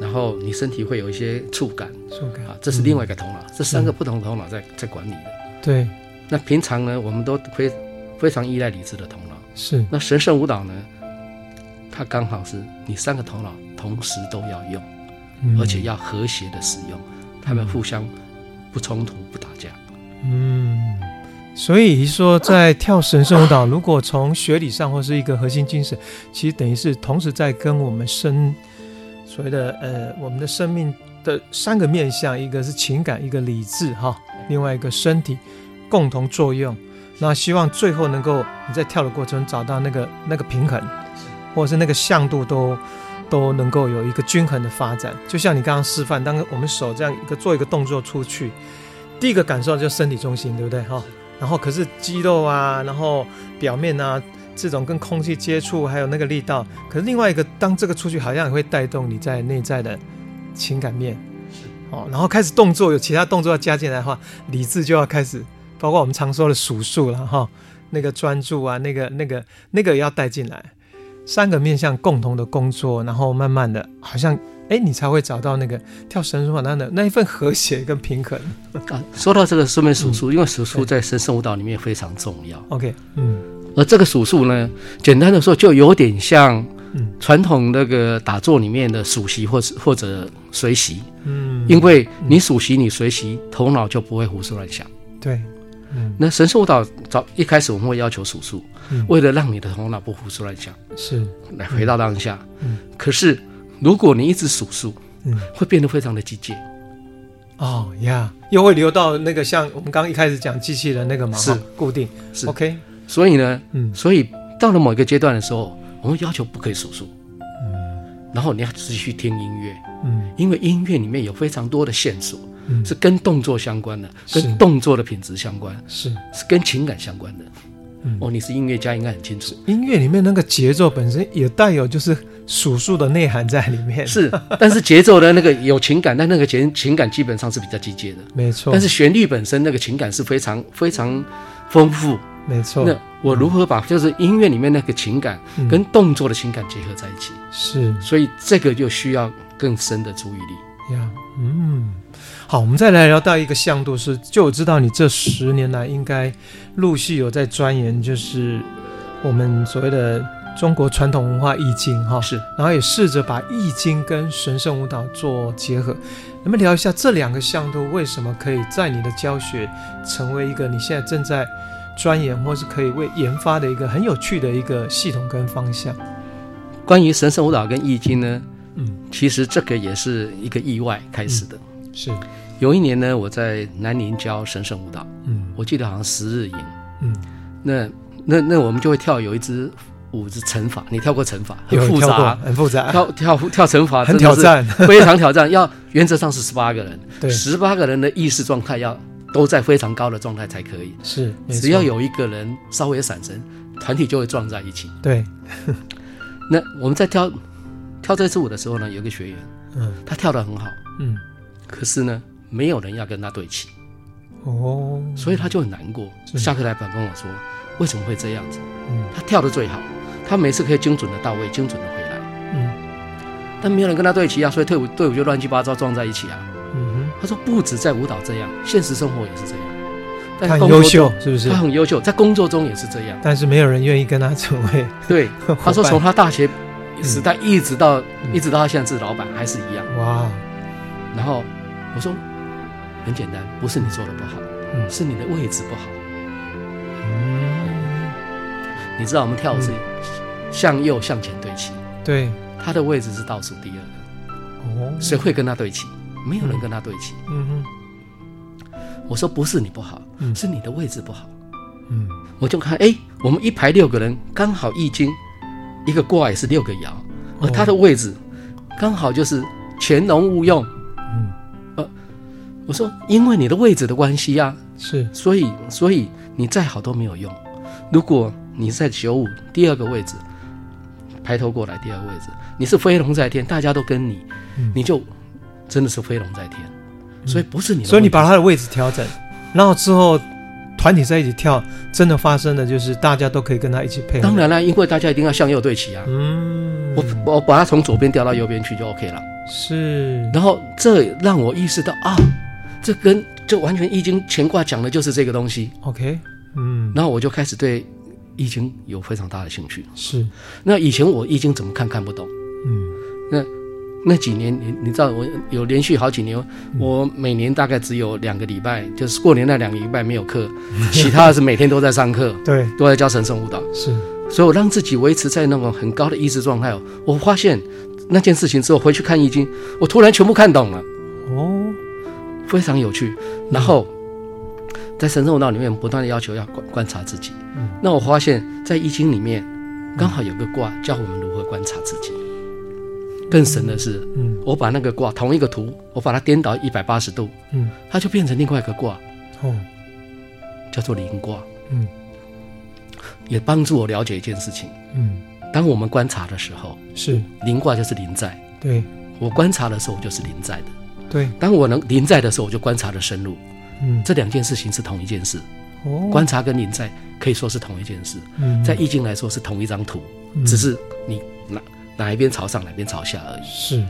然后你身体会有一些触感，触感啊，这是另外一个头脑。这三个不同的头脑在在管理的。对。那平常呢，我们都非非常依赖理智的头脑。是。那神圣舞蹈呢？它刚好是你三个头脑同时都要用，而且要和谐的使用，他们互相不冲突、不打架。嗯，所以说在跳神圣舞蹈，如果从学理上或是一个核心精神，其实等于是同时在跟我们生所谓的呃我们的生命的三个面向，一个是情感，一个理智哈，另外一个身体共同作用。那希望最后能够你在跳的过程找到那个那个平衡。或者是那个向度都都能够有一个均衡的发展，就像你刚刚示范，当我们手这样一个做一个动作出去，第一个感受就是身体中心，对不对哈？然后可是肌肉啊，然后表面啊，这种跟空气接触，还有那个力道，可是另外一个，当这个出去，好像也会带动你在内在的情感面，是哦，然后开始动作有其他动作要加进来的话，理智就要开始，包括我们常说的数数了哈，那个专注啊，那个那个那个也要带进来。三个面向共同的工作，然后慢慢的，好像哎，你才会找到那个跳神圣舞蹈的那一份和谐跟平衡。啊，说到这个顺便数数，嗯、因为数数在神圣舞蹈里面非常重要。OK，嗯，而这个数数呢，简单的说，就有点像传统那个打坐里面的数息或者或者随息。嗯，因为你数息，你随息，头脑就不会胡思乱想。对。嗯，那神兽舞蹈早一开始我们会要求数数，嗯，为了让你的头脑不胡思乱想，是。来回到当下。嗯，可是如果你一直数数，嗯，会变得非常的机械。哦呀，又会流到那个像我们刚刚一开始讲机器人那个嘛，是。固定。是。OK。所以呢，嗯，所以到了某一个阶段的时候，我们要求不可以数数，嗯，然后你要继续听音乐，嗯，因为音乐里面有非常多的线索，嗯，是跟动作相关的，跟动作的品质相关，是是跟情感相关的。嗯哦，你是音乐家，应该很清楚。音乐里面那个节奏本身也带有就是数数的内涵在里面，是，但是节奏的那个有情感，但那个情情感基本上是比较机械的，没错。但是旋律本身那个情感是非常非常丰富，没错。那我如何把就是音乐里面那个情感跟动作的情感结合在一起？是，所以这个就需要更深的注意力。呀，嗯。好，我们再来聊到一个向度是，就我知道你这十年来应该陆续有在钻研，就是我们所谓的中国传统文化易经哈，是，然后也试着把易经跟神圣舞蹈做结合，能不能聊一下这两个向度为什么可以在你的教学成为一个你现在正在钻研或是可以为研发的一个很有趣的一个系统跟方向？关于神圣舞蹈跟易经呢，嗯，其实这个也是一个意外开始的。嗯是，有一年呢，我在南宁教神圣舞蹈，嗯，我记得好像十日营，嗯，那那那我们就会跳有一支舞是乘法，你跳过乘法？很复杂，很复杂，跳跳跳乘法很挑战，非常挑战，要原则上是十八个人，对，十八个人的意识状态要都在非常高的状态才可以，是，只要有一个人稍微闪神，团体就会撞在一起，对。那我们在跳跳这支舞的时候呢，有个学员，嗯，他跳得很好，嗯。可是呢，没有人要跟他对齐，哦，所以他就很难过。下课来板跟我说，为什么会这样子？嗯，他跳的最好，他每次可以精准的到位，精准的回来。嗯，但没有人跟他对齐啊，所以队伍队伍就乱七八糟撞在一起啊。嗯哼，他说不止在舞蹈这样，现实生活也是这样。他很优秀，是不是？他很优秀，在工作中也是这样。但是没有人愿意跟他成为对。他说从他大学时代一直到、嗯、一直到他现在是老板还是一样。哇，然后。我说很简单，不是你做的不好，嗯，是你的位置不好。嗯，你知道我们跳舞是向右向前对齐，对，他的位置是倒数第二个。哦，谁会跟他对齐？没有人跟他对齐。嗯哼，我说不是你不好，嗯，是你的位置不好。嗯，我就看，哎，我们一排六个人，刚好易经一个卦也是六个爻，而他的位置刚好就是潜龙勿用。我说，因为你的位置的关系呀、啊，是，所以，所以你再好都没有用。如果你在九五第二个位置，抬头过来第二个位置，你是飞龙在天，大家都跟你，嗯、你就真的是飞龙在天。所以不是你的，所以你把他的位置调整，然后之后团体在一起跳，真的发生的就是大家都可以跟他一起配合。当然了，因为大家一定要向右对齐啊。嗯，我我把他从左边调到右边去就 OK 了。是，然后这让我意识到啊。这跟这完全易经乾卦讲的就是这个东西，OK，嗯，然后我就开始对易经有非常大的兴趣。是，那以前我易经怎么看看不懂，嗯，那那几年你你知道我有连续好几年，我每年大概只有两个礼拜，就是过年那两个礼拜没有课，其他的是每天都在上课，对，都在教神圣舞蹈，是，所以我让自己维持在那种很高的意识状态。我发现那件事情之后回去看易经，我突然全部看懂了，哦。非常有趣，然后在神圣舞蹈里面不断的要求要观观察自己。嗯，那我发现，在易经里面刚好有个卦教我们如何观察自己。更神的是，嗯，我把那个卦同一个图，我把它颠倒一百八十度，嗯，它就变成另外一个卦，哦，叫做灵卦。嗯，也帮助我了解一件事情。嗯，当我们观察的时候，是灵卦就是临在。对，我观察的时候就是临在的。对，当我能临在的时候，我就观察的深入。嗯，这两件事情是同一件事。哦，观察跟临在可以说是同一件事。嗯，在易经来说是同一张图，嗯、只是你哪哪一边朝上，哪边朝下而已。是。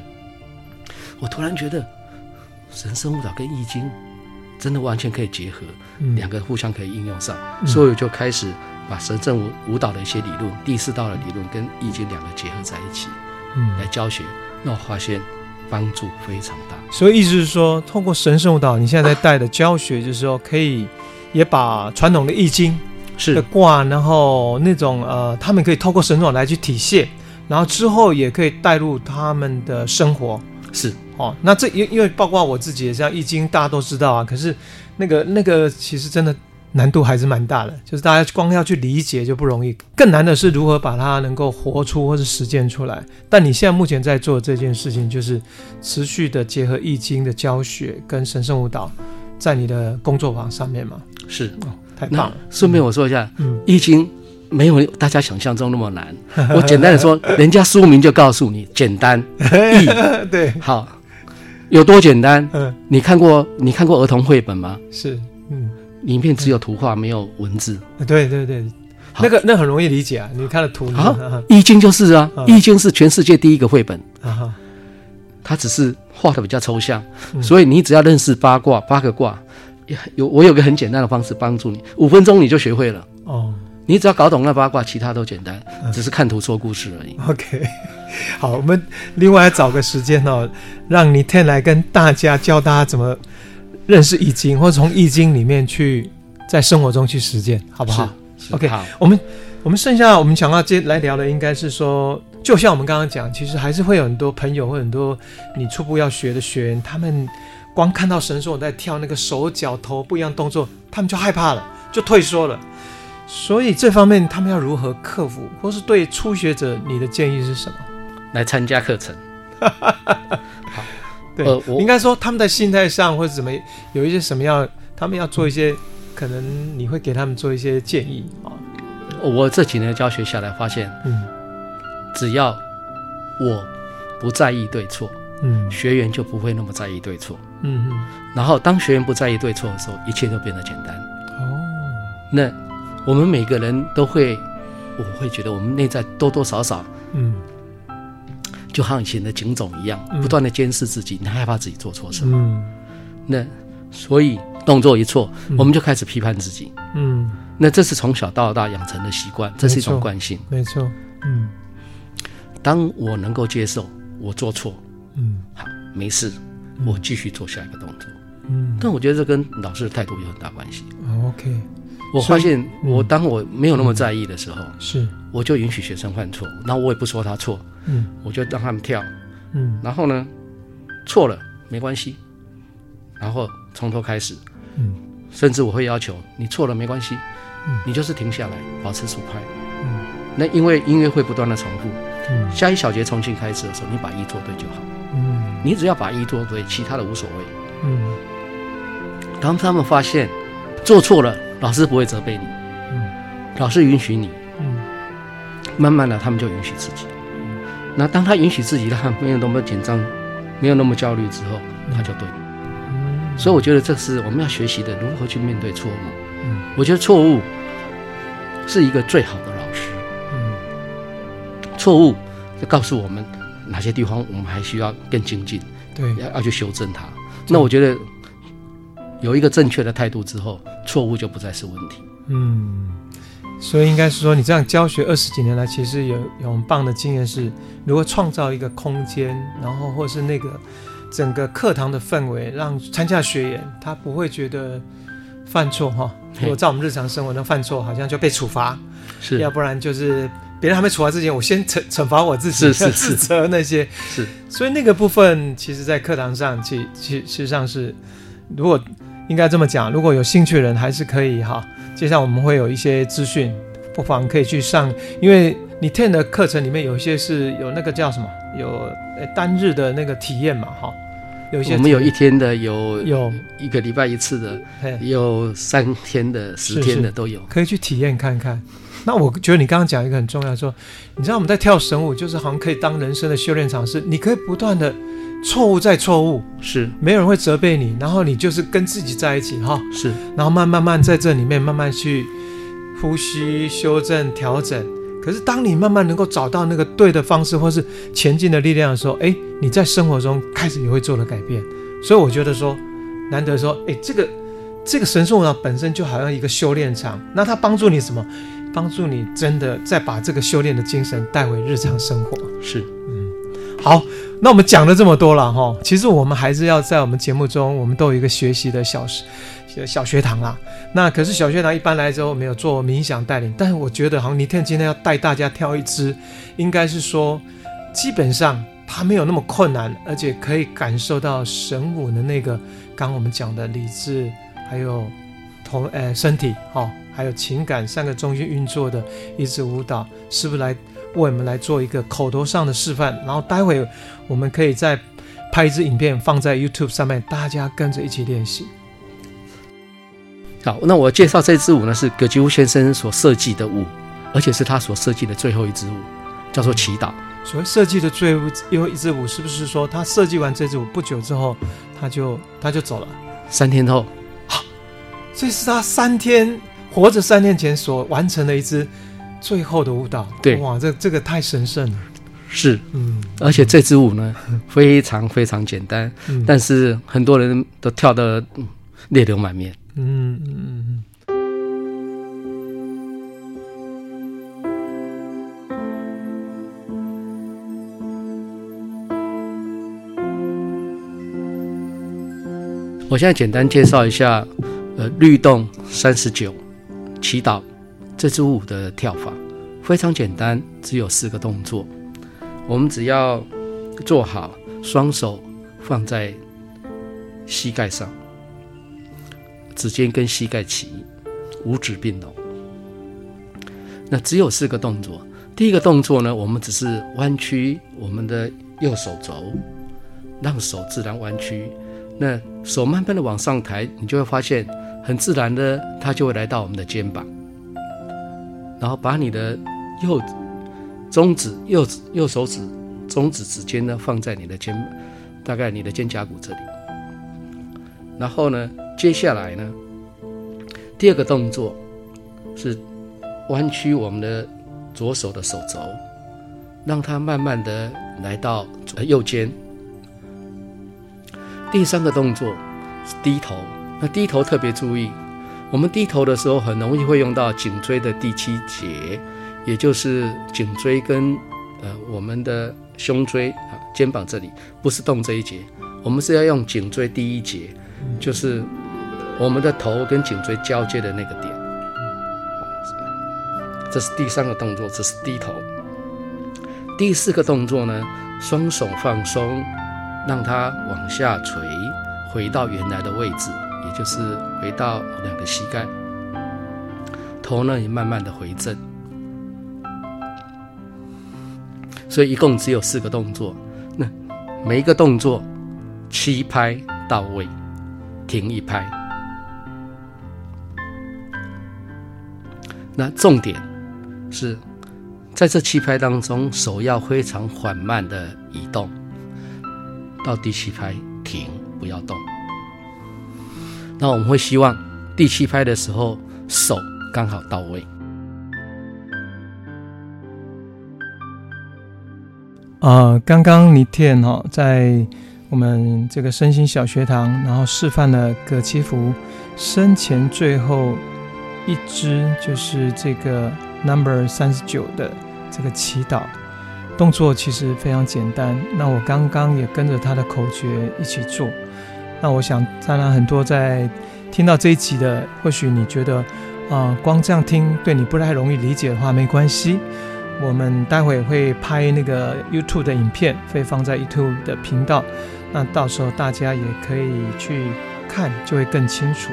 我突然觉得，神圣舞蹈跟易经真的完全可以结合，嗯、两个互相可以应用上，嗯、所以我就开始把神圣舞舞蹈的一些理论、第四道的理论跟易经两个结合在一起，嗯，来教学。那我发现。帮助非常大，所以意思是说，透过神圣舞蹈，你现在在带的教学，就是说可以也把传统的易经是的卦，然后那种呃，他们可以透过神圣来去体现，然后之后也可以带入他们的生活。是哦。那这因因为包括我自己也这样，易经大家都知道啊，可是那个那个其实真的难度还是蛮大的，就是大家光要去理解就不容易，更难的是如何把它能够活出或是实践出来。但你现在目前在做这件事情，就是持续的结合易经的教学跟神圣舞蹈，在你的工作坊上面嘛？是哦，太棒了。顺便我说一下，嗯，易经。没有大家想象中那么难。我简单的说，人家书名就告诉你简单 易。对，好，有多简单？嗯，你看过你看过儿童绘本吗？是，嗯，里面只有图画，没有文字。对对对，那个那很容易理解啊。你看了图，啊，易经就是啊，易经是全世界第一个绘本。啊，它只是画的比较抽象，所以你只要认识八卦八个卦，有我有个很简单的方式帮助你，五分钟你就学会了。哦。你只要搞懂那八卦，其他都简单，只是看图说故事而已。OK，好，我们另外找个时间哦，让你 Niten 来跟大家教大家怎么认识易经，或者从易经里面去在生活中去实践，好不好？OK，好，我们我们剩下我们想要接来聊的，应该是说，就像我们刚刚讲，其实还是会有很多朋友或很多你初步要学的学员，他们光看到神说我在跳那个手脚头不一样动作，他们就害怕了，就退缩了。所以这方面他们要如何克服，或是对初学者你的建议是什么？来参加课程。好，对，呃、我应该说他们的心态上或者怎么有一些什么样，他们要做一些，可能你会给他们做一些建议啊。我这几年教学下来发现，嗯，只要我不在意对错，嗯，学员就不会那么在意对错，嗯嗯。然后当学员不在意对错的时候，一切都变得简单。哦，那。我们每个人都会，我会觉得我们内在多多少少，嗯，就好像以前的警总一样，不断的监视自己，你害怕自己做错什么，嗯，那所以动作一错，我们就开始批判自己，嗯，那这是从小到大养成的习惯，这是一种惯性，没错，嗯，当我能够接受我做错，嗯，好，没事，我继续做下一个动作，嗯，但我觉得这跟老师的态度有很大关系，OK。我发现，我当我没有那么在意的时候，是，我就允许学生犯错，那我也不说他错，嗯，我就让他们跳，嗯，然后呢，错了没关系，然后从头开始，嗯，甚至我会要求你错了没关系，嗯，你就是停下来，保持速拍，嗯，那因为音乐会不断的重复，嗯，下一小节重新开始的时候，你把一做对就好，嗯，你只要把一做对，其他的无所谓，嗯，当他们发现做错了。老师不会责备你，嗯，老师允许你，嗯，慢慢的他们就允许自己，嗯，那当他允许自己，他没有那么紧张，没有那么焦虑之后，他就对，嗯，所以我觉得这是我们要学习的，如何去面对错误，嗯，我觉得错误是一个最好的老师，嗯，错误就告诉我们哪些地方我们还需要更精进，对，要要去修正它，那我觉得。有一个正确的态度之后，错误就不再是问题。嗯，所以应该是说，你这样教学二十几年来，其实有有很棒的经验是，如何创造一个空间，然后或是那个整个课堂的氛围，让参加学员他不会觉得犯错哈。如果在我们日常生活中犯错，好像就被处罚，是，要不然就是别人还没处罚之前，我先惩惩罚我自己，是是是，自责那些是。所以那个部分，其实在课堂上，其其实际上是如果。应该这么讲，如果有兴趣的人还是可以哈。接下来我们会有一些资讯，不妨可以去上，因为你 Niten 的课程里面有一些是有那个叫什么，有单日的那个体验嘛哈。有一些我们有一天的，有有一个礼拜一次的，有三天的、十天的都有，可以去体验看看。那我觉得你刚刚讲一个很重要，说你知道我们在跳绳舞，就是好像可以当人生的修炼场，是你可以不断的。错误再错误，是没有人会责备你，然后你就是跟自己在一起哈，是，然后慢慢慢在这里面慢慢去呼吸、修正、调整。可是当你慢慢能够找到那个对的方式，或是前进的力量的时候，哎，你在生活中开始也会做了改变。所以我觉得说，难得说，哎，这个这个神兽呢本身就好像一个修炼场，那它帮助你什么？帮助你真的再把这个修炼的精神带回日常生活。是，嗯，好。那我们讲了这么多了哈，其实我们还是要在我们节目中，我们都有一个学习的小小学堂啦。那可是小学堂一般来说没有做冥想带领，但是我觉得好像 Niten 今天要带大家跳一支，应该是说基本上它没有那么困难，而且可以感受到神舞的那个，刚我们讲的理智，还有头呃身体，哦，还有情感三个中心运作的一支舞蹈，是不是来为我们来做一个口头上的示范？然后待会我们可以再拍一支影片放在 YouTube 上面，大家跟着一起练习。好，那我介绍这支舞呢，是葛吉乌先生所设计的舞，而且是他所设计的最后一支舞，叫做祈祷。所谓设计的最后一支舞，是不是说他设计完这支舞不久之后，他就他就走了？三天后，好，这是他三天活着三天前所完成的一支最后的舞蹈。对，哇，这这个太神圣了。是，嗯，而且这支舞呢，非常非常简单，嗯，但是很多人都跳得泪流满面。嗯嗯嗯。我现在简单介绍一下，呃，律动三十九，祈祷这支舞的跳法非常简单，只有四个动作。我们只要做好，双手放在膝盖上，指尖跟膝盖齐，五指并拢。那只有四个动作。第一个动作呢，我们只是弯曲我们的右手肘，让手自然弯曲。那手慢慢的往上抬，你就会发现，很自然的，它就会来到我们的肩膀，然后把你的右中指、右指、右手指、中指指尖呢放在你的肩，大概你的肩胛骨这里。然后呢，接下来呢，第二个动作是弯曲我们的左手的手肘，让它慢慢的来到右肩。第三个动作是低头，那低头特别注意，我们低头的时候很容易会用到颈椎的第七节，也就是颈椎跟呃我们的胸椎啊肩膀这里，不是动这一节，我们是要用颈椎第一节，就是我们的头跟颈椎交接的那个点。这是第三个动作，这是低头。第四个动作呢，双手放松。让它往下垂，回到原来的位置，也就是回到两个膝盖，头呢也慢慢的回正。所以一共只有四个动作，那每一个动作七拍到位，停一拍。那重点是在这七拍当中，手要非常缓慢的移动。到第七拍停，不要动。那我们会希望第七拍的时候手刚好到位。呃，刚刚尼天哈在我们这个身心小学堂，然后示范了葛基福生前最后一支，就是这个 number 三十九的这个祈祷。动作其实非常简单，那我刚刚也跟着他的口诀一起做。那我想，当然很多在听到这一集的，或许你觉得啊、光这样听对你不太容易理解的话，没关系。我们待会会拍那个 YouTube 的影片，会放在 YouTube 的频道，那到时候大家也可以去看，就会更清楚。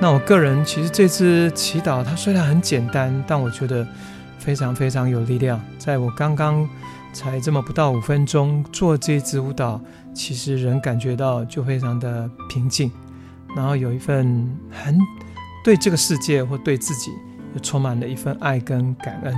那我个人其实这支祈祷，它虽然很简单，但我觉得非常非常有力量。在我刚刚。才这么不到五分钟做这支舞蹈，其实人感觉到就非常的平静，然后有一份很对这个世界或对自己充满了一份爱跟感恩。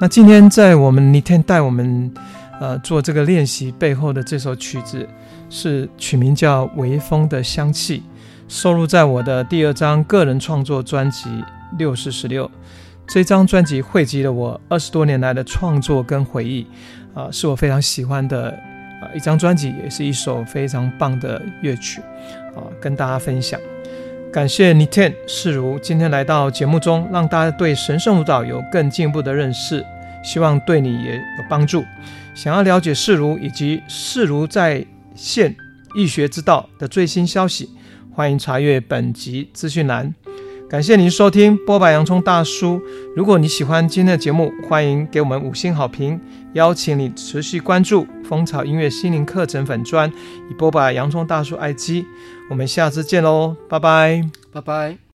那今天在我们那天带我们呃做这个练习背后的这首曲子，是曲名叫《微风的香气》，收录在我的第二张个人创作专辑《六四十六》。这张专辑汇集了我二十多年来的创作跟回忆，啊、是我非常喜欢的啊、一张专辑，也是一首非常棒的乐曲，啊、跟大家分享。感谢 Niten 世如今天来到节目中，让大家对神圣舞蹈有更进一步的认识，希望对你也有帮助。想要了解世如以及世如在线易学之道的最新消息，欢迎查阅本集资讯栏。感谢您收听波白洋葱大叔。如果你喜欢今天的节目，欢迎给我们五星好评，邀请你持续关注蜂巢音乐心灵课程粉专，以波把洋葱大叔爱机。我们下次见喽，拜拜，拜拜。